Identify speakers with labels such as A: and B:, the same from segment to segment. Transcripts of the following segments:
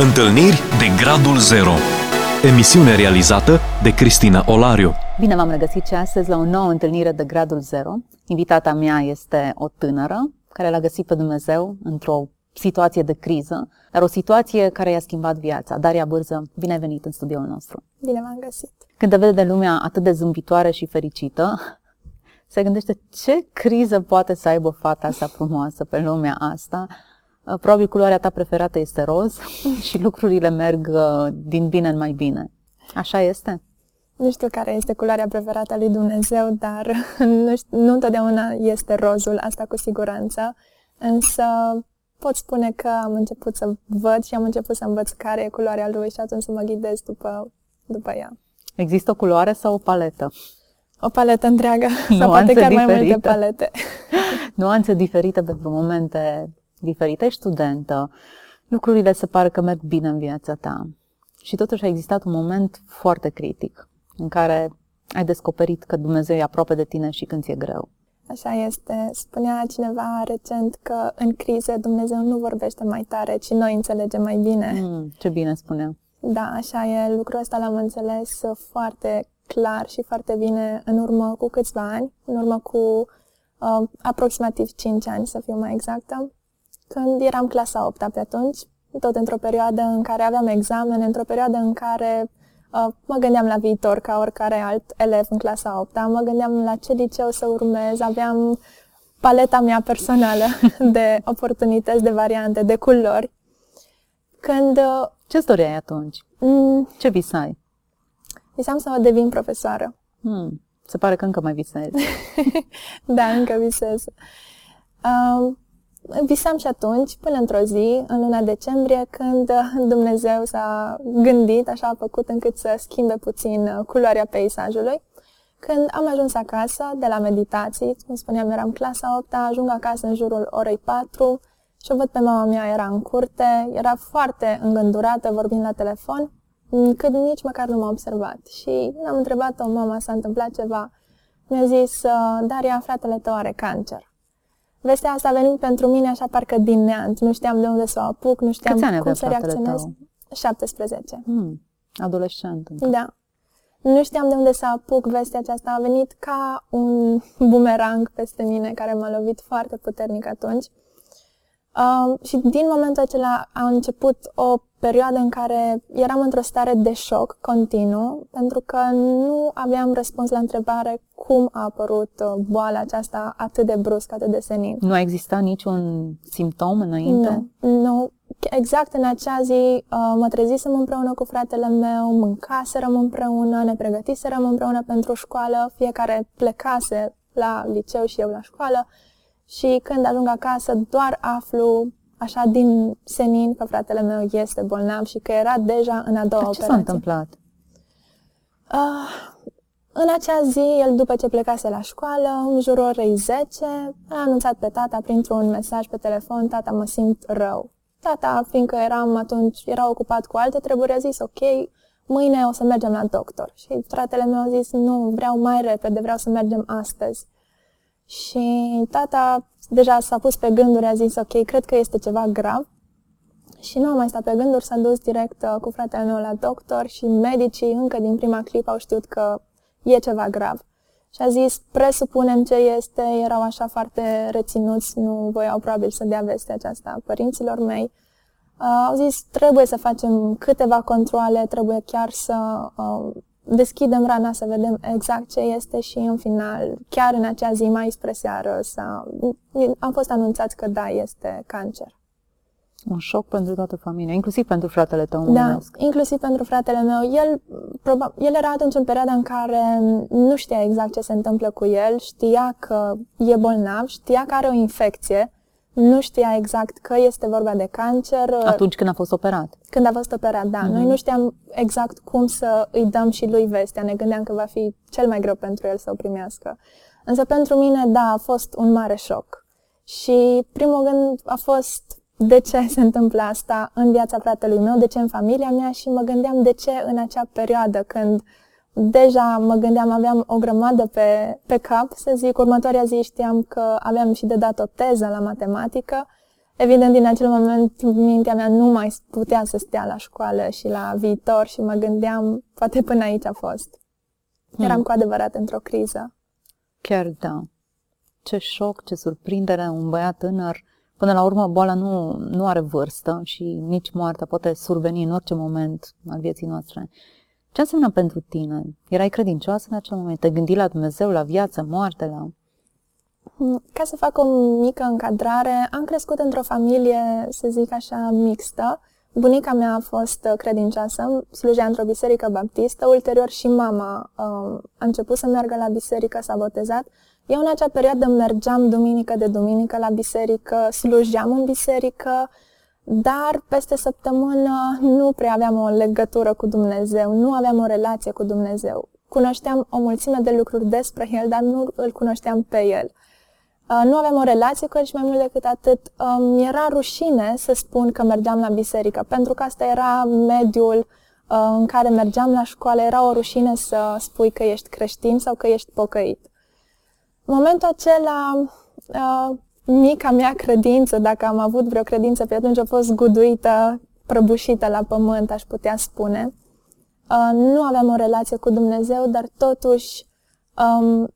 A: Întâlniri de Gradul Zero Emisiune realizată de Cristina Olariu
B: Bine v-am regăsit și astăzi la o nouă întâlnire de Gradul Zero. Invitata mea este o tânără care l-a găsit pe Dumnezeu într-o situație de criză, dar o situație care i-a schimbat viața. Daria Bârză, bine ai venit în studioul nostru.
C: Bine v-am găsit.
B: Când te vede de lumea atât de zâmbitoare și fericită, se gândește ce criză poate să aibă fata asta frumoasă pe lumea asta. Uh, Probabil culoarea ta preferată este roz și lucrurile merg uh, din bine în mai bine. Așa este?
C: Nu știu care este culoarea preferată a lui Dumnezeu, dar nu, știu, nu întotdeauna este rozul, asta cu siguranță. Însă pot spune că am început să văd și am început să învăț care e culoarea lui și atunci să mă ghidez după, după ea.
B: Există o culoare sau o paletă?
C: O paletă întreagă sau poate chiar mai multe palete.
B: Nuanțe diferite pentru momente diferite. Ești studentă, lucrurile se pare că merg bine în viața ta. Și totuși a existat un moment foarte critic în care ai descoperit că Dumnezeu e aproape de tine și când ți-e greu.
C: Așa este. Spunea cineva recent că în crize Dumnezeu nu vorbește mai tare, ci noi înțelegem mai bine.
B: Mm, ce bine spunea.
C: Da, așa e. Lucrul ăsta l-am înțeles foarte clar și foarte bine în urmă cu câțiva ani, în urmă cu uh, aproximativ 5 ani, să fiu mai exactă, când eram clasa 8 pe atunci, tot într-o perioadă în care aveam examene, într-o perioadă în care uh, mă gândeam la viitor ca oricare alt elev în clasa 8 mă gândeam la ce liceu să urmez, aveam paleta mea personală de oportunități, de variante, de culori. Când... Uh,
B: Ce doreai atunci?
C: Mm,
B: Ce visai?
C: visam să devin profesoară.
B: Hmm, se pare că încă mai visezi.
C: da, încă visez. Uh, visam și atunci, până într-o zi, în luna decembrie, când Dumnezeu s-a gândit, așa a făcut încât să schimbe puțin culoarea peisajului. Când am ajuns acasă de la meditații, cum spuneam, eram clasa 8 ajung acasă în jurul orei 4 și o văd pe mama mea, era în curte, era foarte îngândurată vorbind la telefon, cât nici măcar nu m-a observat. Și am întrebat-o, mama, s-a întâmplat ceva. Mi-a zis, Daria, fratele tău are cancer. Vestea asta a venit pentru mine așa parcă din neant. Nu știam de unde să o apuc, nu știam
B: Câți ani
C: cum
B: avea
C: să
B: fratele
C: reacționez.
B: tău?
C: 17.
B: Hmm, adolescent. încă.
C: Da. Nu știam de unde să apuc vestea aceasta. A venit ca un bumerang peste mine care m-a lovit foarte puternic atunci. Um, și din momentul acela a început o perioadă în care eram într-o stare de șoc continuu, pentru că nu aveam răspuns la întrebare cum a apărut uh, boala aceasta atât de brusc, atât de senin.
B: Nu a existat niciun simptom înainte?
C: Nu, nu. Exact în acea zi uh, mă trezisem împreună cu fratele meu, mâncaserăm împreună, ne pregătiserăm împreună pentru școală, fiecare plecase la liceu și eu la școală și când ajung acasă doar aflu așa din senin că fratele meu este bolnav și că era deja în a doua
B: Dar ce s-a
C: operație.
B: întâmplat?
C: Uh, în acea zi, el după ce plecase la școală, în jurul orei 10, a anunțat pe tata printr-un mesaj pe telefon, tata mă simt rău. Tata, fiindcă eram atunci, era ocupat cu alte treburi, a zis ok, mâine o să mergem la doctor. Și fratele meu a zis nu, vreau mai repede, vreau să mergem astăzi. Și tata deja s-a pus pe gânduri, a zis ok, cred că este ceva grav. Și nu a mai stat pe gânduri, s-a dus direct uh, cu fratele meu la doctor și medicii încă din prima clipă au știut că e ceva grav. Și a zis, presupunem ce este, erau așa foarte reținuți, nu voiau probabil să dea vestea aceasta părinților mei. Uh, au zis, trebuie să facem câteva controle, trebuie chiar să uh, deschidem rana, să vedem exact ce este și în final, chiar în acea zi, mai spre seară, s-a, am fost anunțați că da, este cancer.
B: Un șoc pentru toată familia, inclusiv pentru fratele tău, mă
C: Da,
B: gândesc.
C: inclusiv pentru fratele meu. El, proba- el era atunci în perioada în care nu știa exact ce se întâmplă cu el, știa că e bolnav, știa că are o infecție, nu știa exact că este vorba de cancer.
B: Atunci când a fost operat.
C: Când a fost operat, da. Noi nu știam exact cum să îi dăm și lui vestea. Ne gândeam că va fi cel mai greu pentru el să o primească. Însă pentru mine, da, a fost un mare șoc. Și primul gând a fost de ce se întâmplă asta în viața fratelui meu, de ce în familia mea și mă gândeam de ce în acea perioadă când deja mă gândeam, aveam o grămadă pe, pe cap, să zic, următoarea zi știam că aveam și de dat o teză la matematică, Evident, din acel moment, mintea mea nu mai putea să stea la școală și la viitor și mă gândeam, poate până aici a fost. Eram
B: Hmm.
C: cu adevărat într-o criză.
B: Chiar da. Ce șoc, ce surprindere, un băiat tânăr. Până la urmă, boala nu, nu are vârstă și nici moartea poate surveni în orice moment al vieții noastre. Ce înseamnă pentru tine? Erai credincioasă în acel moment? Te gândi la Dumnezeu, la viață, moarte, la...
C: Mm, Ca să fac o mică încadrare, am crescut într-o familie, să zic așa, mixtă. Bunica mea a fost uh, credincioasă, slujea într-o biserică baptistă, ulterior și mama um, a început să meargă la biserică, s-a botezat. Eu în acea perioadă mergeam duminică de duminică la biserică, slujeam în biserică, dar peste săptămână nu prea aveam o legătură cu Dumnezeu, nu aveam o relație cu Dumnezeu. Cunoșteam o mulțime de lucruri despre El, dar nu îl cunoșteam pe El. Uh, Nu aveam o relație cu el și mai mult decât atât, mi era rușine să spun că mergeam la biserică, pentru că asta era mediul uh, în care mergeam la școală, era o rușine să spui că ești creștin sau că ești pocăit. În momentul acela, uh, mica mea credință, dacă am avut vreo credință pe atunci, a fost guduită, prăbușită la pământ, aș putea spune. Uh, Nu aveam o relație cu Dumnezeu, dar totuși um,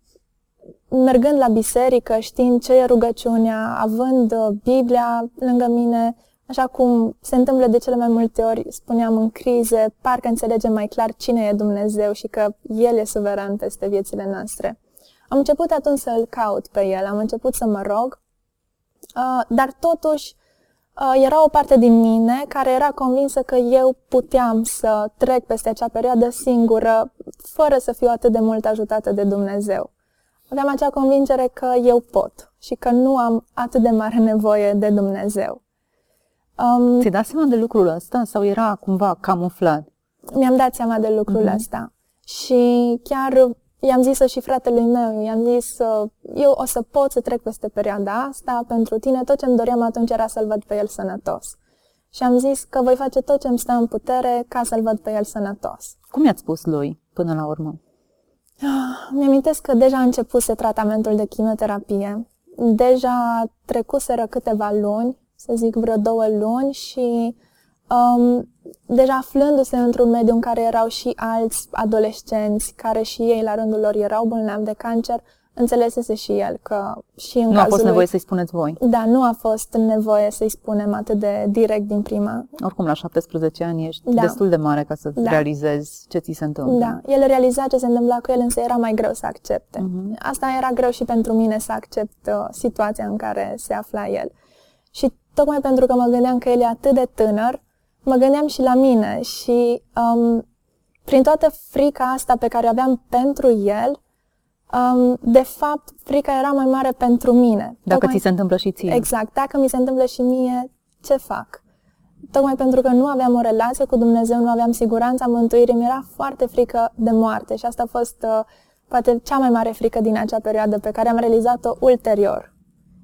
C: mergând la biserică, știind ce e rugăciunea, având uh, Biblia lângă mine, așa cum se întâmplă de cele mai multe ori, spuneam în crize, parcă înțelegem mai clar cine e Dumnezeu și că El e suveran peste viețile noastre. Am început atunci să-L caut pe El, am început să mă rog, uh, dar totuși uh, era o parte din mine care era convinsă că eu puteam să trec peste acea perioadă singură, fără să fiu atât de mult ajutată de Dumnezeu aveam acea convingere că eu pot și că nu am atât de mare nevoie de Dumnezeu. Um,
B: Ți-ai dat seama de lucrul ăsta sau era cumva camuflat?
C: mi-am dat seama de lucrul
B: Mhm.
C: ăsta și chiar i-am zis și fratelui meu, i-am zis uh, eu o să pot să trec peste perioada asta pentru tine, tot ce îmi doream atunci era să-l văd pe el sănătos. Și am zis că voi face tot ce îmi stă în putere ca să-l văd pe el sănătos.
B: Cum i-ați spus lui până la urmă?
C: Mi-amintesc că deja a începuse tratamentul de chimioterapie. Deja trecuseră câteva luni, să zic vreo două luni și um, deja aflându-se într-un mediu în care erau și alți adolescenți care și ei la rândul lor erau bolnavi de cancer, înțelesese și el că și în
B: nu a
C: cazul
B: fost
C: lui...
B: nevoie să-i spuneți voi.
C: Da, nu a fost nevoie să-i spunem atât de direct din prima.
B: Oricum, la 17 ani ești
C: Da.
B: destul de mare ca să
C: Da.
B: realizezi ce ți se întâmplă.
C: Da, el realiza ce se întâmpla cu el, însă era mai greu să accepte.
B: Mhm.
C: Asta era greu și pentru mine să accept uh, situația în care se afla el. Și tocmai pentru că mă gândeam că el e atât de tânăr, mă gândeam și la mine și um, prin toată frica asta pe care o aveam pentru el, um, de fapt, frica era mai mare pentru mine.
B: Dacă
C: Tocmai-
B: ți se întâmplă și ție.
C: Exact. Dacă mi se întâmplă și mie, ce fac? Tocmai pentru că nu aveam o relație cu Dumnezeu, nu aveam siguranța mântuirii, mi-era foarte frică de moarte și asta a fost uh, poate cea mai mare frică din acea perioadă pe care am realizat-o ulterior.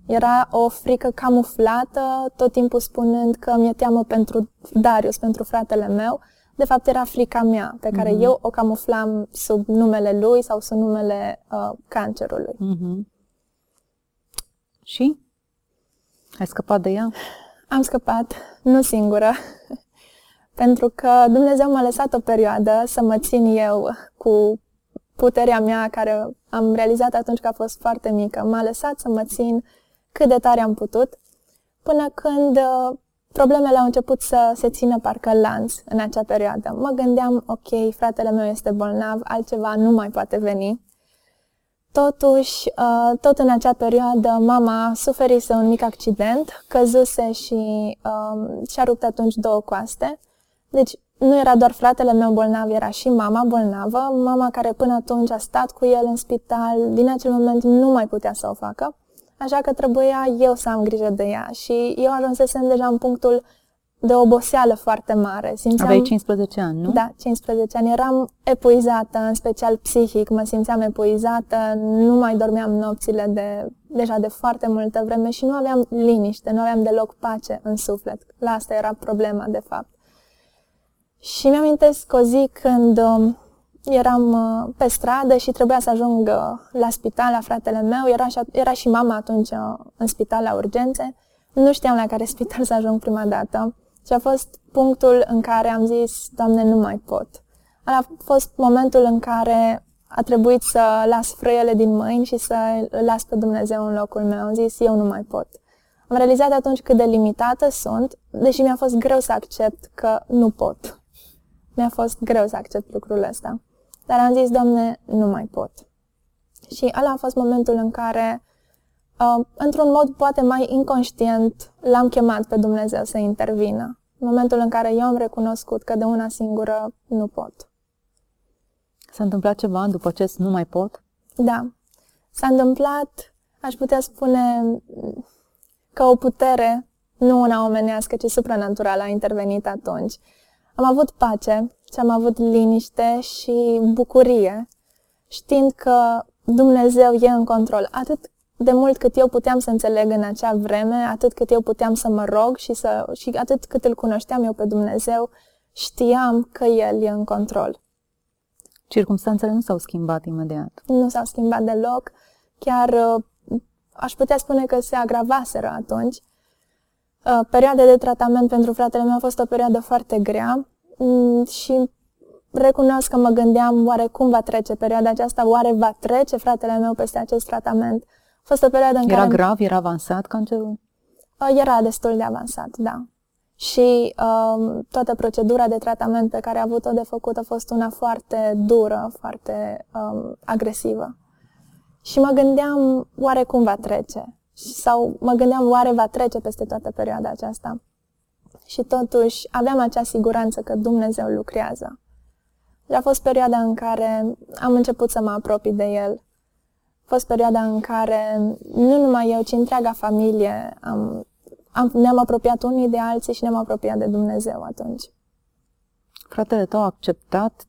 C: Era o frică camuflată, tot timpul spunând că mi-e teamă pentru Darius, pentru fratele meu. De fapt, era frica mea, pe care
B: Mhm.
C: eu o camuflam sub numele lui sau sub numele uh, cancerului.
B: Mhm. Și? Ai scăpat de ea?
C: Am scăpat, nu singură, pentru că Dumnezeu m-a lăsat o perioadă să mă țin eu cu puterea mea, care am realizat atunci că a fost foarte mică. M-a lăsat să mă țin cât de tare am putut, până când uh, problemele au început să se țină parcă în lanț în acea perioadă. Mă gândeam, ok, fratele meu este bolnav, altceva nu mai poate veni. Totuși, uh, tot în acea perioadă, mama suferise un mic accident, căzuse și um, și-a rupt atunci două coaste. Deci, nu era doar fratele meu bolnav, era și mama bolnavă, mama care până atunci a stat cu el în spital, din acel moment nu mai putea să o facă, așa că trebuia eu să am grijă de ea și eu ajunsesem deja în punctul de oboseală foarte mare. Simțeam...
B: Aveai 15 ani, nu?
C: Da, 15 ani. Eram epuizată, în special psihic, mă simțeam epuizată, nu mai dormeam nopțile de, deja de foarte multă vreme și nu aveam liniște, nu aveam deloc pace în suflet. La asta era problema, de fapt. Și mi-amintesc o zi când um, eram uh, pe stradă și trebuia să ajung uh, la spital la fratele meu, era și, era și mama atunci uh, în spital la urgențe. Nu știam la care spital să ajung prima dată și a fost punctul în care am zis, Doamne, nu mai pot. A fost momentul în care a trebuit să las frâiele din mâini și să îl las pe Dumnezeu în locul meu. Am zis, eu nu mai pot. Am realizat atunci cât de limitată sunt, deși mi-a fost greu să accept că nu pot. Mi-a fost greu să accept lucrul ăsta. Dar am zis, Doamne, nu mai pot. Și ăla a fost momentul în care, uh, într-un mod poate mai inconștient, l-am chemat pe Dumnezeu să intervină. Momentul în care eu am recunoscut că de una singură nu pot.
B: S-a întâmplat ceva după ce nu mai pot?
C: Da. S-a întâmplat, aș putea spune, că o putere, nu una omenească, ci supranaturală, a intervenit atunci. Am avut pace și am avut liniște și bucurie, știind că Dumnezeu e în control. Atât de mult cât eu puteam să înțeleg în acea vreme, atât cât eu puteam să mă rog și, să, și atât cât îl cunoșteam eu pe Dumnezeu, știam că El e în control.
B: Circumstanțele nu s-au schimbat imediat.
C: Nu s-au schimbat deloc. Chiar uh, aș putea spune că se agravaseră atunci. Uh, perioada de tratament pentru fratele meu a fost o perioadă foarte grea mm, și recunosc că mă gândeam oare cum va trece perioada aceasta, oare va trece fratele meu peste acest tratament. A fost o perioadă în
B: era
C: care...
B: grav? Era avansat cancerul?
C: Uh, era destul de avansat, da. Și um, toată procedura de tratament pe care a avut-o de făcut a fost una foarte dură, foarte um, agresivă. Și mă gândeam oare cum va trece. Sau mă gândeam oare va trece peste toată perioada aceasta. Și totuși aveam acea siguranță că Dumnezeu lucrează. Și a fost perioada în care am început să mă apropii de El. A fost perioada în care nu numai eu, ci întreaga familie am, am, ne-am apropiat unii de alții și ne-am apropiat de Dumnezeu atunci.
B: Fratele tău a acceptat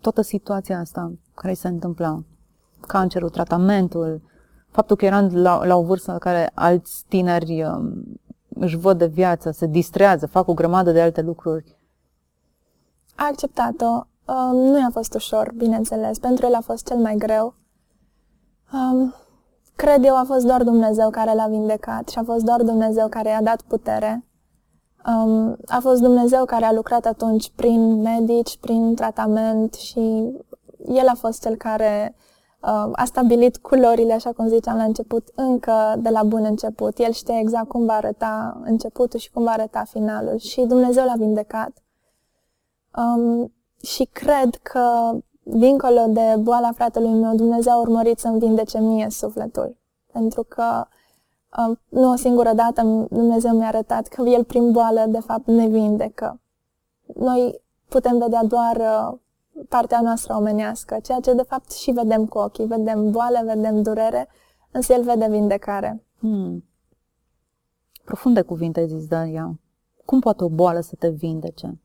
B: toată situația asta care se întâmpla? Cancerul, tratamentul, faptul că eram la, la o vârstă în care alți tineri um, își văd de viață, se distrează, fac o grămadă de alte lucruri.
C: A acceptat-o. Um, nu i-a fost ușor, bineînțeles. Pentru el a fost cel mai greu. Um, cred eu a fost doar Dumnezeu care l-a vindecat și a fost doar Dumnezeu care i-a dat putere. Um, a fost Dumnezeu care a lucrat atunci prin medici, prin tratament și el a fost cel care uh, a stabilit culorile, așa cum ziceam la început, încă de la bun început. El știe exact cum va arăta începutul și cum va arăta finalul și Dumnezeu l-a vindecat. Um, și cred că, dincolo de boala fratelui meu, Dumnezeu a urmărit să-mi vindece mie sufletul. Pentru că uh, nu o singură dată Dumnezeu mi-a arătat că El prin boală, de fapt, ne vindecă. Noi putem vedea doar uh, partea noastră omenească, ceea ce de fapt și vedem cu ochii. Vedem boală, vedem durere, însă El vede vindecare. Hmm.
B: Profunde cuvinte ai zis, Daria. Cum poate o boală să te vindece?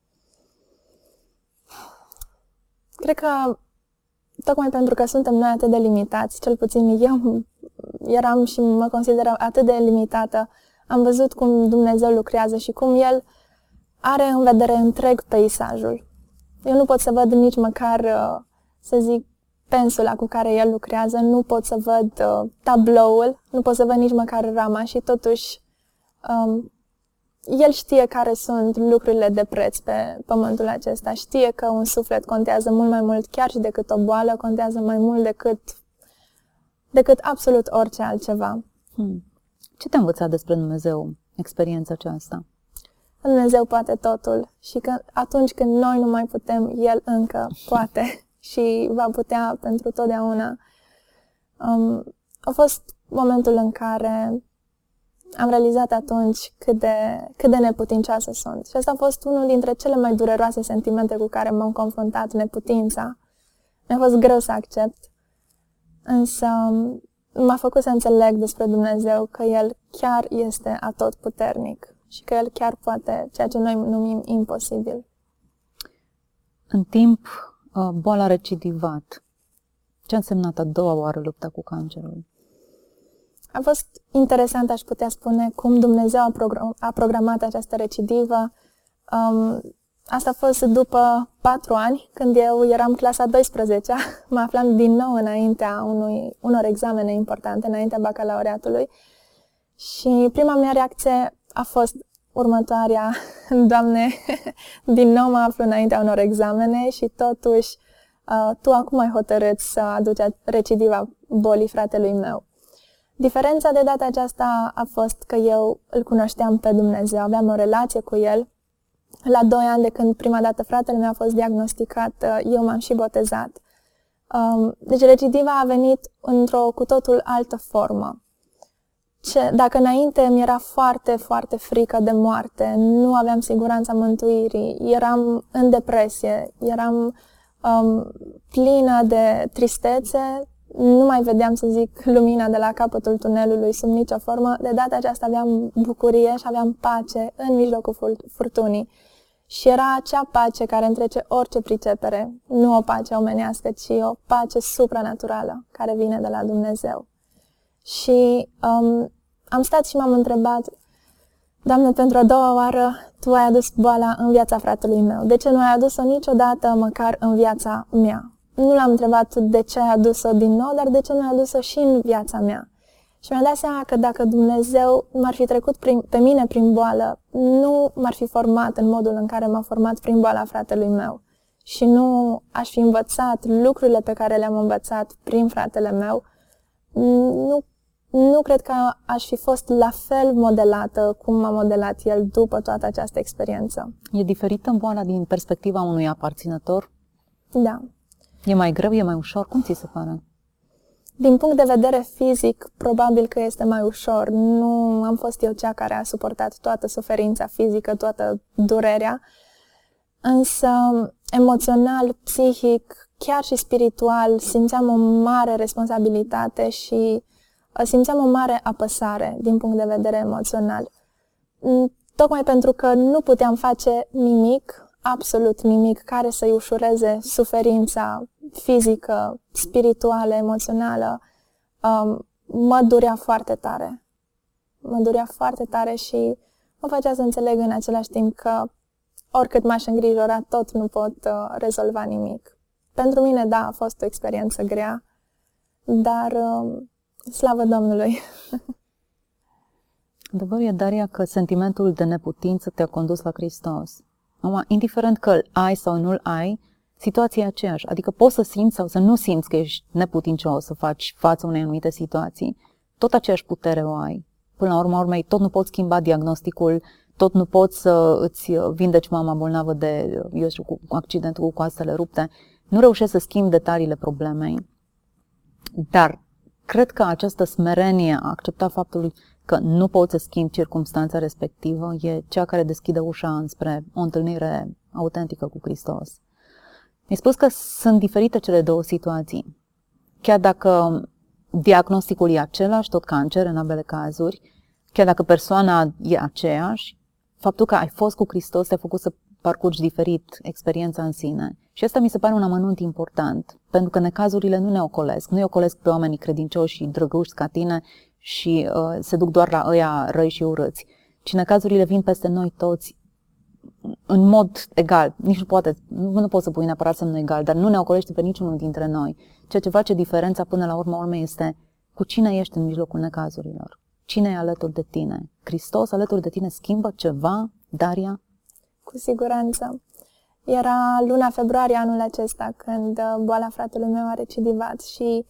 C: Cred că tocmai pentru că suntem noi atât de limitați, cel puțin eu eram și mă consider atât de limitată, am văzut cum Dumnezeu lucrează și cum El are în vedere întreg peisajul. Eu nu pot să văd nici măcar, uh, să zic, pensula cu care el lucrează, nu pot să văd uh, tabloul, nu pot să văd nici măcar rama și totuși um, el știe care sunt lucrurile de preț pe pământul acesta. Știe că un suflet contează mult mai mult chiar și decât o boală, contează mai mult decât, decât absolut orice altceva. Hmm.
B: Ce te-a învățat despre Dumnezeu, experiența aceasta?
C: Dumnezeu poate totul și că atunci când noi nu mai putem, El încă poate și va putea pentru totdeauna. Um, a fost momentul în care am realizat atunci cât de, cât de neputincioasă sunt. Și asta a fost unul dintre cele mai dureroase sentimente cu care m-am confruntat, neputința. Mi-a fost greu să accept, însă um, m-a făcut să înțeleg despre Dumnezeu că El chiar este atot puternic și că El chiar poate ceea ce noi numim imposibil.
B: În timp, uh, boala recidivat. Ce a însemnat a doua oară lupta cu cancerul?
C: A fost interesant, aș putea spune, cum Dumnezeu a, program- a programat această recidivă. Um, asta a fost după patru ani, când eu eram clasa 12 mă aflam din nou înaintea unui, unor examene importante, înaintea bacalaureatului. Și prima mea reacție a fost următoarea, Doamne, din nou mă aflu înaintea unor examene și totuși uh, Tu acum ai hotărât să aduci recidiva bolii fratelui meu. Diferența de data aceasta a fost că eu îl cunoșteam pe Dumnezeu, aveam o relație cu El. La doi ani de când prima dată fratele meu a fost diagnosticat, uh, eu m-am și botezat. Um, deci recidiva a venit într-o cu totul altă formă. Ce, dacă înainte mi era foarte, foarte frică de moarte, nu aveam siguranța mântuirii, eram în depresie, eram um, plină de tristețe, nu mai vedeam, să zic, lumina de la capătul tunelului sub nicio formă. De data aceasta aveam bucurie și aveam pace în mijlocul furtunii. Și era acea pace care întrece orice pricepere, nu o pace omenească, ci o pace supranaturală care vine de la Dumnezeu. Și um, am stat și m-am întrebat, Doamne, pentru a doua oară, Tu ai adus boala în viața fratelui meu. De ce nu ai adus-o niciodată măcar în viața mea? Nu l-am întrebat de ce ai adus-o din nou, dar de ce nu ai adus-o și în viața mea. Și mi-am dat seama că dacă Dumnezeu m-ar fi trecut prin, pe mine prin boală, nu m-ar fi format în modul în care m-a format prin boala fratelui meu. Și nu aș fi învățat lucrurile pe care le-am învățat prin fratele meu, nu, nu cred că aș fi fost la fel modelată cum m-a modelat el după toată această experiență.
B: E diferită boala din perspectiva unui aparținător?
C: Da.
B: E mai greu, e mai ușor? Cum ți se pare?
C: Din punct de vedere fizic, probabil că este mai ușor. Nu am fost eu cea care a suportat toată suferința fizică, toată durerea, însă emoțional, psihic, chiar și spiritual, simțeam o mare responsabilitate și uh, simțeam o mare apăsare din punct de vedere emoțional. Mm, tocmai pentru că nu puteam face nimic, absolut nimic, care să-i ușureze suferința fizică, spirituală, emoțională, um, mă durea foarte tare. Mă durea foarte tare și mă făcea să înțeleg în același timp că oricât m-aș îngrijora, tot nu pot uh, rezolva nimic. Pentru mine, da, a fost o experiență grea, dar uh, slavă Domnului!
B: Adevărul e, Daria, că sentimentul de neputință te-a condus la Hristos. Acum, indiferent că îl ai sau nu-l ai, situația e aceeași. Adică poți să simți sau să nu simți că ești neputincios să faci față unei anumite situații. Tot aceeași putere o ai. Până la urmă, urmei, tot nu poți schimba diagnosticul, tot nu poți să îți vindeci mama bolnavă de, eu știu, cu accidentul cu coastele rupte. Nu reușești să schimbi detaliile problemei. Dar cred că această smerenie a accepta faptul că nu poți să schimbi circumstanța respectivă e cea care deschide ușa înspre o întâlnire autentică cu Hristos. Mi-ai spus că sunt diferite cele două situații. Chiar dacă diagnosticul e același, tot cancer în ambele cazuri, chiar dacă persoana e aceeași, faptul că ai fost cu Hristos te-a făcut să parcurgi diferit experiența în sine. Și asta mi se pare un amănunt important, pentru că necazurile nu ne ocolesc. Nu ne ocolesc pe oamenii credincioși și drăguși ca tine și uh, se duc doar la ăia răi și urâți. Ci necazurile vin peste noi toți în mod egal, nici nu poate, nu, nu poți să pui neapărat semnul egal, dar nu ne ocolește pe niciunul dintre noi. Ceea ce face diferența până la urmă urmei este cu cine ești în mijlocul necazurilor. Cine e alături de tine? Hristos alături de tine schimbă ceva, Daria?
C: Cu siguranță. Era luna februarie anul acesta când uh, boala fratelui meu a recidivat și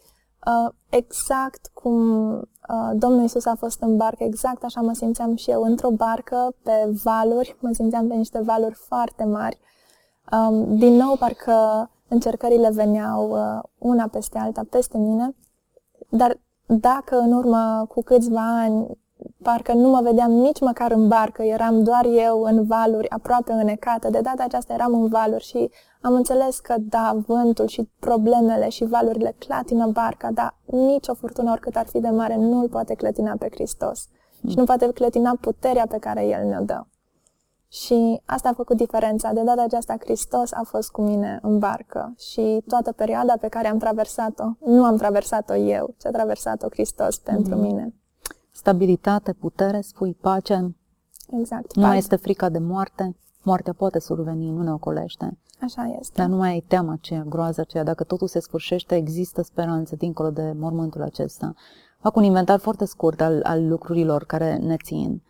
C: uh, exact cum uh, Domnul Isus a fost în barcă, exact așa mă simțeam și eu, într-o barcă, pe valuri, mă simțeam pe niște valuri foarte mari. Um, din nou, parcă încercările veneau uh, una peste alta, peste mine, dar dacă în urmă cu câțiva ani parcă nu mă vedeam nici măcar în barcă, eram doar eu în valuri, aproape înecată. De data aceasta eram în valuri și am înțeles că, da, vântul și problemele și valurile clatină barca, dar nicio furtună, oricât ar fi de mare, nu îl poate clătina pe Hristos. Mm. Și nu poate clătina puterea pe care El ne-o dă. Și asta a făcut diferența. De data aceasta, Hristos a fost cu mine în barcă și toată perioada pe care am traversat-o, nu am traversat-o eu, ci a traversat-o Hristos pentru mm. mine
B: stabilitate, putere, spui pace.
C: Exact.
B: Nu mai este frica de moarte. Moartea poate surveni, nu ne ocolește.
C: Așa este.
B: Dar nu mai ai teama aceea, groaza aceea. Dacă totul se sfârșește, există speranță dincolo de mormântul acesta. Fac un inventar foarte scurt al, al lucrurilor care ne țin.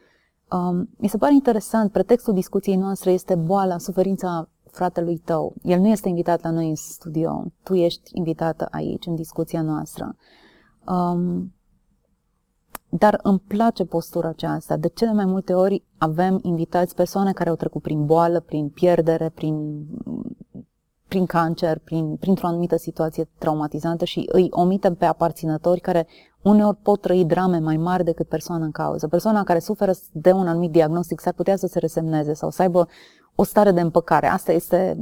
B: Um, mi se pare interesant, pretextul discuției noastre este boala, suferința fratelui tău. El nu este invitat la noi în studio, tu ești invitată aici, în discuția noastră. Um, dar îmi place postura aceasta. De cele mai multe ori avem invitați persoane care au trecut prin boală, prin pierdere, prin, prin cancer, prin, printr-o anumită situație traumatizantă și îi omitem pe aparținători care uneori pot trăi drame mai mari decât persoana în cauză. Persoana care suferă de un anumit diagnostic s-ar putea să se resemneze sau să aibă o stare de împăcare. Asta este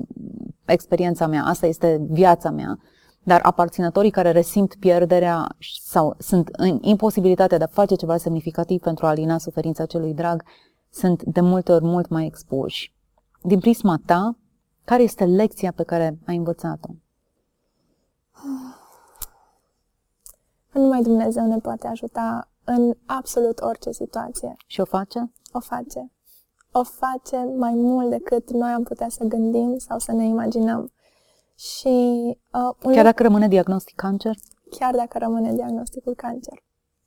B: experiența mea, asta este viața mea. Dar aparținătorii care resimt pierderea sau sunt în imposibilitatea de a face ceva semnificativ pentru a alina suferința celui drag, sunt de multe ori mult mai expuși. Din prisma ta, care este lecția pe care ai învățat-o?
C: Numai Dumnezeu ne poate ajuta în absolut orice situație.
B: Și o face?
C: O face. O face mai mult decât noi am putea să gândim sau să ne imaginăm. Și,
B: uh, un chiar dacă rămâne diagnostic cancer?
C: Chiar dacă rămâne diagnosticul cancer.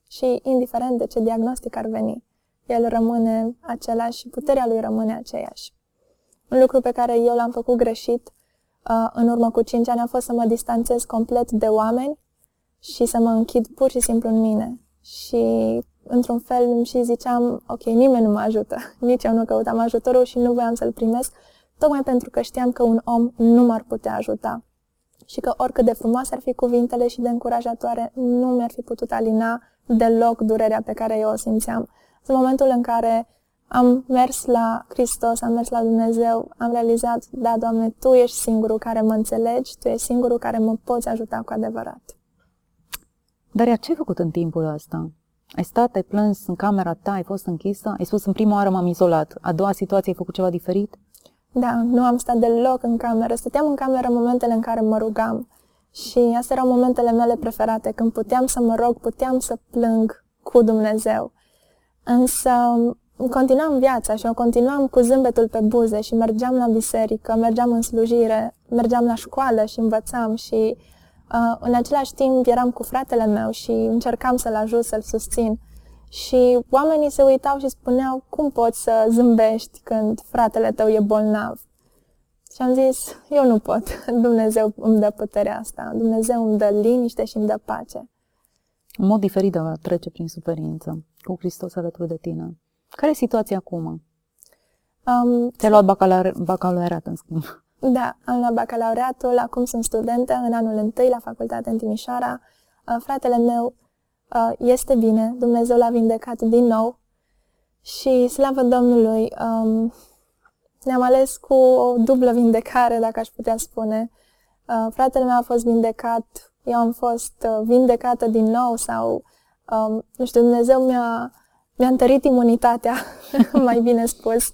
C: Și indiferent de ce diagnostic ar veni, el rămâne același și puterea lui rămâne aceeași. Un lucru pe care eu l-am făcut greșit uh, în urmă cu 5 ani a fost să mă distanțez complet de oameni și să mă închid pur și simplu în mine. Și într-un fel îmi și ziceam, ok, nimeni nu mă ajută, nici eu nu căutam ajutorul și nu voiam să-l primesc, tocmai pentru că știam că un om nu m-ar putea ajuta și că oricât de frumoase ar fi cuvintele și de încurajatoare, nu mi-ar fi putut alina deloc durerea pe care eu o simțeam. În momentul în care am mers la Hristos, am mers la Dumnezeu, am realizat, da, Doamne, Tu ești singurul care mă înțelegi, Tu ești singurul care mă poți ajuta cu adevărat.
B: Dar ce ai făcut în timpul ăsta? Ai stat, ai plâns în camera ta, ai fost închisă, ai spus în prima oară m-am izolat, a doua situație ai făcut ceva diferit?
C: Da, nu am stat deloc în cameră. Stăteam în cameră în momentele în care mă rugam. Și astea erau momentele mele preferate, când puteam să mă rog, puteam să plâng cu Dumnezeu. Însă continuam viața și o continuam cu zâmbetul pe buze și mergeam la biserică, mergeam în slujire, mergeam la școală și învățam și uh, în același timp eram cu fratele meu și încercam să-l ajut, să-l susțin. Și oamenii se uitau și spuneau, cum poți să zâmbești când fratele tău e bolnav? Și am zis, eu nu pot. Dumnezeu îmi dă puterea asta. Dumnezeu îmi dă liniște și îmi dă pace.
B: Un mod diferit de a trece prin suferință, cu Hristos alături de tine. Care e situația acum? Um, Ți-ai luat bacalaureat, bacalaureat, în schimb.
C: Da, am luat bacalaureatul, acum sunt studentă în anul întâi la facultate în Timișoara. Uh, fratele meu uh, este bine, Dumnezeu l-a vindecat din nou și slavă Domnului, um, ne-am ales cu o dublă vindecare, dacă aș putea spune. Uh, fratele meu a fost vindecat, eu am fost uh, vindecată din nou sau, um, nu știu, Dumnezeu mi-a, mi-a întărit imunitatea, mai bine spus.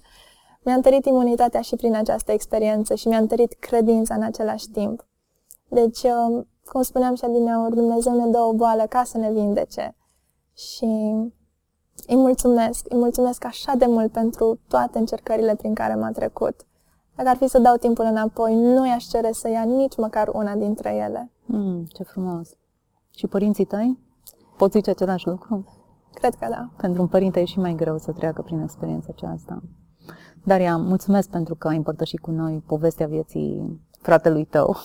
C: Mi-a întărit imunitatea și prin această experiență și mi-a întărit credința în același timp. Deci, um, cum spuneam și adineauri, Dumnezeu ne dă o boală ca să ne vindece. Și îi mulțumesc, îi mulțumesc așa de mult pentru toate încercările prin care m-a trecut. Dacă ar fi să dau timpul înapoi, nu i-aș cere să ia nici măcar una dintre ele.
B: Mm, ce frumos! Și părinții tăi? Poți zice același lucru?
C: Cred că da.
B: Pentru un părinte e și mai greu să treacă prin experiența aceasta. Daria, mulțumesc pentru că ai împărtășit cu noi povestea vieții fratelui tău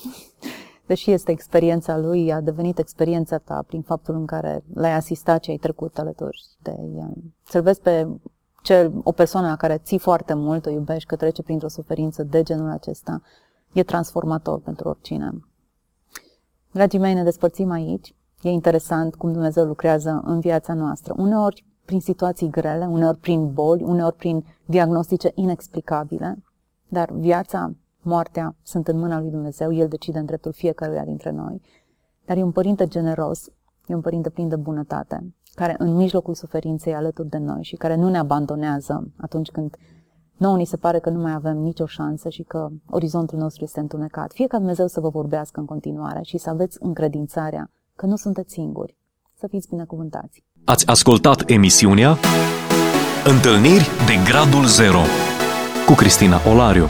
B: deși este experiența lui, a devenit experiența ta prin faptul în care l-ai asistat și ai trecut alături de el. Să-l vezi pe cel, o persoană la care ții foarte mult, o iubești, că trece printr-o suferință de genul acesta, e transformator pentru oricine. Dragii mei, ne despărțim aici. E interesant cum Dumnezeu lucrează în viața noastră. Uneori prin situații grele, uneori prin boli, uneori prin diagnostice inexplicabile, dar viața moartea sunt în mâna lui Dumnezeu, El decide în dreptul fiecăruia dintre noi. Dar e un părinte generos, e un părinte plin de bunătate, care în mijlocul suferinței alături de noi și care nu ne abandonează atunci când nouă ni se pare că nu mai avem nicio șansă și că orizontul nostru este întunecat. Fie ca Dumnezeu să vă vorbească în continuare și să aveți încredințarea că nu sunteți singuri. Să fiți binecuvântați!
A: Ați ascultat emisiunea Întâlniri de Gradul Zero cu Cristina Olariu.